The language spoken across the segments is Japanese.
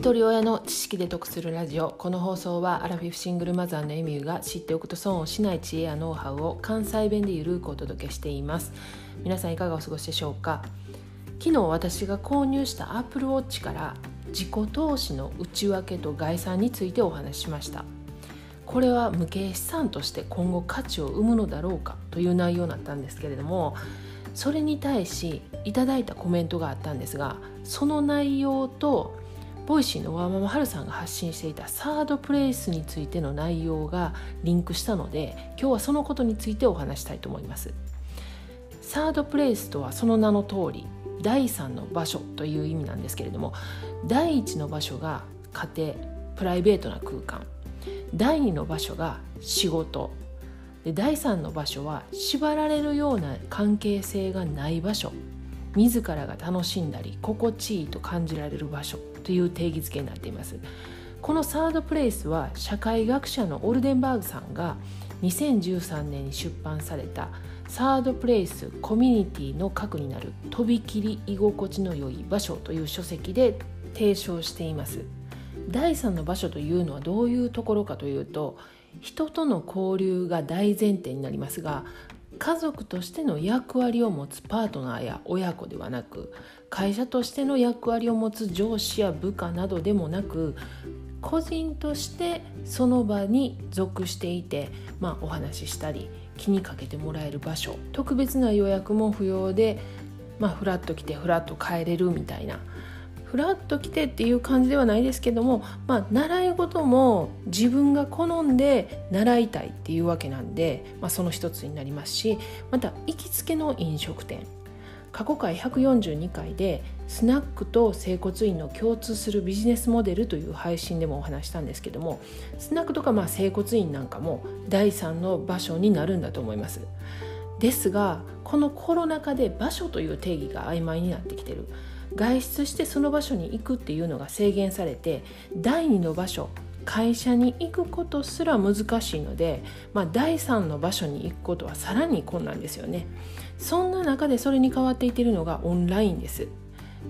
一人親の知識で得するラジオ。この放送はアラフィフシングルマザーのエミューが知っておくと損をしない知恵やノウハウを関西弁でゆるくお届けしています。皆さんいかがお過ごしでしょうか？昨日私が購入した Apple Watch から自己投資の内訳と概算についてお話ししました。これは無形資産として今後価値を生むのだろうか？という内容だったんですけれどもそれに対しいただいたコメントがあったんですがその内容とボイシーのワーママハルさんが発信していたサードプレイスについての内容がリンクしたので今日はそのことについてお話したいと思います。サードプレイスとはその名の通り第3の場所という意味なんですけれども第1の場所が家庭プライベートな空間。第2の場所が仕事。で第3の場所は縛られるような関係性がない場所。自らが楽しんだり心地いいと感じられる場所。という定義づけになっています。このサードプレイスは社会学者のオルデンバーグさんが2013年に出版されたサードプレイスコミュニティの核になるとびきり居心地の良い場所という書籍で提唱しています。第3の場所というのはどういうところかというと人との交流が大前提になりますが家族としての役割を持つパートナーや親子ではなく会社としての役割を持つ上司や部下などでもなく個人としてその場に属していて、まあ、お話ししたり気にかけてもらえる場所特別な予約も不要で、まあ、フラッと来てフラッと帰れるみたいなフラッと来てっていう感じではないですけども、まあ、習い事も自分が好んで習いたいっていうわけなんで、まあ、その一つになりますしまた行きつけの飲食店。過去回142回でスナックと整骨院の共通するビジネスモデルという配信でもお話したんですけどもスナックとかまあ整骨院なんかも第3の場所になるんだと思います。ですがこのコロナ禍で場所という定義が曖昧になってきてる。外出してその場所に行くっていうのが制限されて第2の場所会社に行くことすら難しいので、まあ、第3の場所に行くことはさらに困難ですよね。そんな中でそれに変わっていっているのがオンラインです。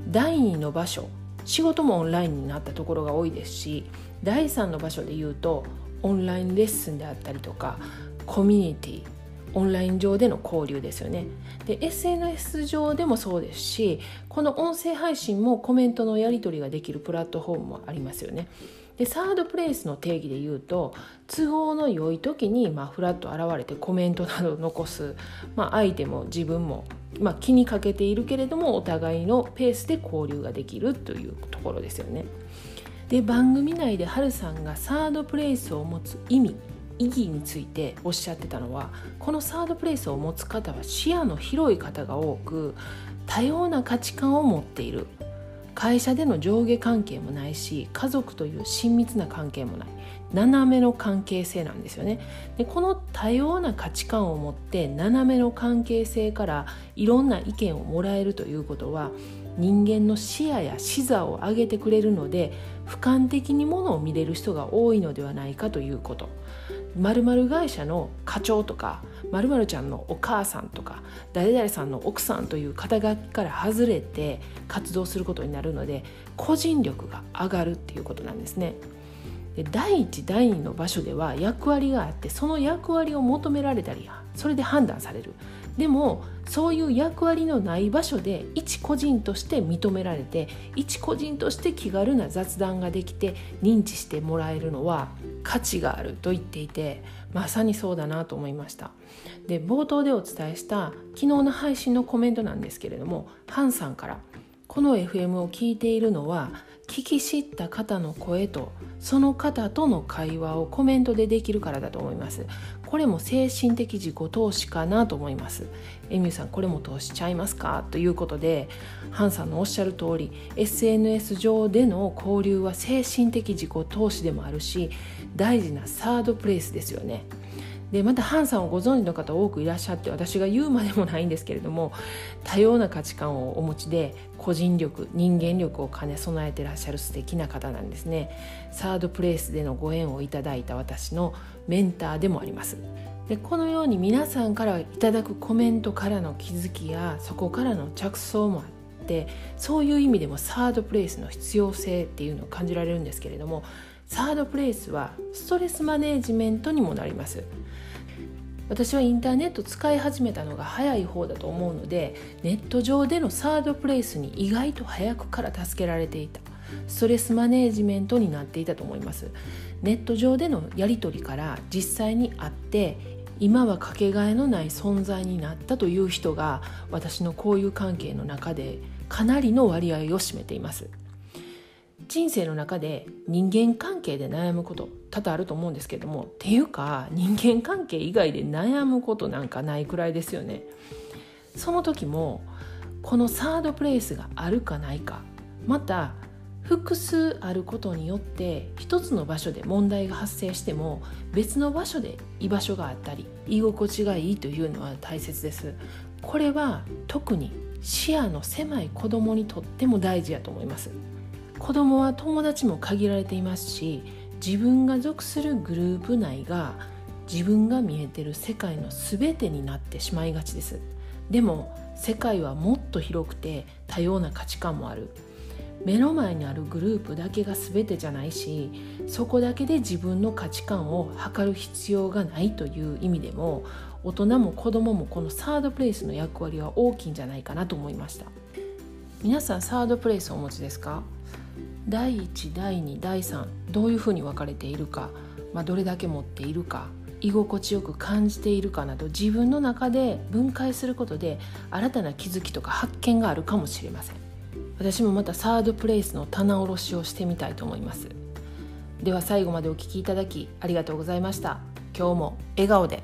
第2の場所仕事もオンラインになったところが多いですし第3の場所で言うとオンラインレッスンであったりとかコミュニティオンライン上での交流ですよねで SNS 上でもそうですしこの音声配信もコメントのやり取りができるプラットフォームもありますよねでサードプレイスの定義で言うと都合の良い時に、まあ、フラッと現れてコメントなどを残す、まあ、相手も自分も、まあ、気にかけているけれどもお互いのペースで交流ができるというところですよね。で番組内でハルさんがサードプレイスを持つ意味意義についておっしゃってたのはこのサードプレイスを持つ方は視野の広い方が多く多様な価値観を持っている。会社での上下関係もないし家族という親密な関係もない。斜めの関係性なんですよね。でこの多様な価値観を持って斜めの関係性からいろんな意見をもらえるということは人間の視野や視座を上げてくれるので俯瞰的にものを見れる人が多いのではないかということ。〇〇会社の課長とか〇〇ちゃんのお母さんとか誰々さんの奥さんという肩書きから外れて活動することになるので個人力が上がるっていうことなんですね。で第一第二の場所では役割があってその役割を求められたりそれで判断される。でもそういう役割のない場所で一個人として認められて一個人として気軽な雑談ができて認知してもらえるのは価値があると言っていてまさにそうだなと思いました。で冒頭でお伝えした昨日の配信のコメントなんですけれどもハンさんからこの FM を聞いているのは聞き知った方の声とその方との会話をコメントでできるからだと思います。これも精神的自己投資かなと思います。エミューさんこれも投資ちゃいますか？ということでハンさんのおっしゃる通り SNS 上での交流は精神的自己投資でもあるし大事なサードプレイスですよね。でまたハンさんをご存知の方多くいらっしゃって私が言うまでもないんですけれども多様な価値観をお持ちで個人力人間力を兼ね備えてらっしゃる素敵な方なんですね。サードプレイスでのご縁をいただいた私のメンターでもあります。でこのように皆さんからいただくコメントからの気づきやそこからの着想もあっってそういう意味でもサードプレイスの必要性っていうのを感じられるんですけれどもサードプレイスはストレスマネジメントにもなります。私はインターネット使い始めたのが早い方だと思うのでネット上でのサードプレイスに意外と早くから助けられていた。ストレスマネジメントになっていたと思います。ネット上でのやり取りから実際に会って今はかけがえのない存在になったという人が私の交友関係の中でかなりの割合を占めています。人生の中で人間関係で悩むこと多々あると思うんですけどもっていうか人間関係以外で悩むことなんかないくらいですよね。その時もこのサードプレイスがあるかないかまた複数あることによって一つの場所で問題が発生しても別の場所で居場所があったり居心地がいいというのは大切です。これは特に視野の狭い子供にとっても大事やと思います。子供は友達も限られていますし自分が属するグループ内が自分が見えてる世界の全てになってしまいがちです。でも世界はもっと広くて多様な価値観もある。目の前にあるグループだけが全てじゃないしそこだけで自分の価値観を測る必要がないという意味でも大人も子供もこのサードプレイスの役割は大きいんじゃないかなと思いました。皆さんサードプレイスをお持ちですか？第1第2第3どういうふうに分かれているか、まあ、どれだけ持っているか居心地よく感じているかなど自分の中で分解することで新たな気づきとか発見があるかもしれません。私もまたサードプレイスの棚卸しをしてみたいと思います。では最後までお聴きいただきありがとうございました。今日も笑顔で。